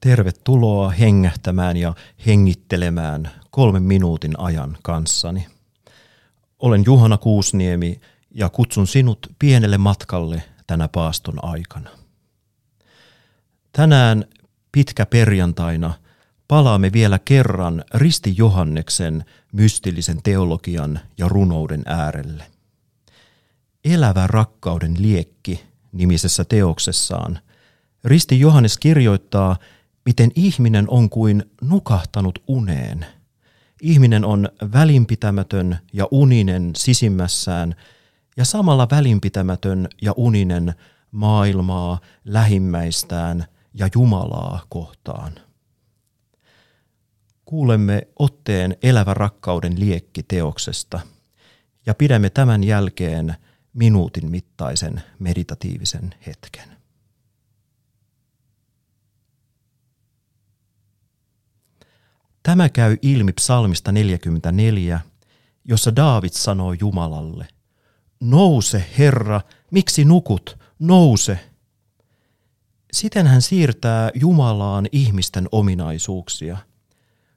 Tervetuloa hengähtämään ja hengittelemään kolmen minuutin ajan kanssani. Olen Juhana Kuusniemi ja kutsun sinut pienelle matkalle tänä paaston aikana. Tänään pitkä perjantaina palaamme vielä kerran Risti Johanneksen mystillisen teologian ja runouden äärelle. Elävä rakkauden liekki nimisessä teoksessaan Risti Johannes kirjoittaa – miten ihminen on kuin nukahtanut uneen. Ihminen on välinpitämätön ja uninen sisimmässään ja samalla välinpitämätön ja uninen maailmaa, lähimmäistään ja Jumalaa kohtaan. Kuulemme otteen elävä rakkauden liekki teoksesta ja pidämme tämän jälkeen minuutin mittaisen meditatiivisen hetken. Tämä käy ilmi psalmista 44, jossa Daavid sanoo Jumalalle, Nouse, Herra, miksi nukut? Nouse! Siten hän siirtää Jumalaan ihmisten ominaisuuksia.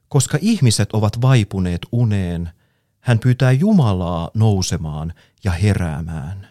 Koska ihmiset ovat vaipuneet uneen, hän pyytää Jumalaa nousemaan ja heräämään.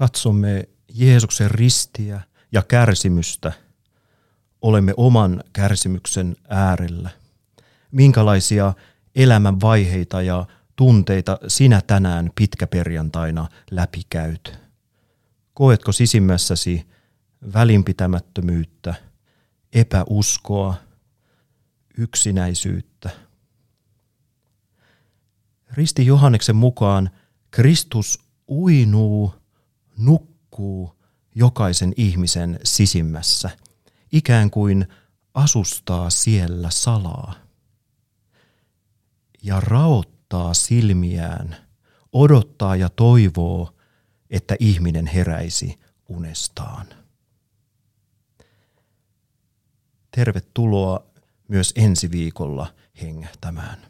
Katsomme Jeesuksen ristiä ja kärsimystä, olemme oman kärsimyksen äärellä. Minkälaisia elämän vaiheita ja tunteita sinä tänään pitkäperjantaina läpikäyt? Koetko sisimmässäsi välinpitämättömyyttä, epäuskoa, yksinäisyyttä? Risti Johanneksen mukaan Kristus uinuu nukkuu jokaisen ihmisen sisimmässä, ikään kuin asustaa siellä salaa. Ja raottaa silmiään, odottaa ja toivoo, että ihminen heräisi unestaan. Tervetuloa myös ensi viikolla hengähtämään.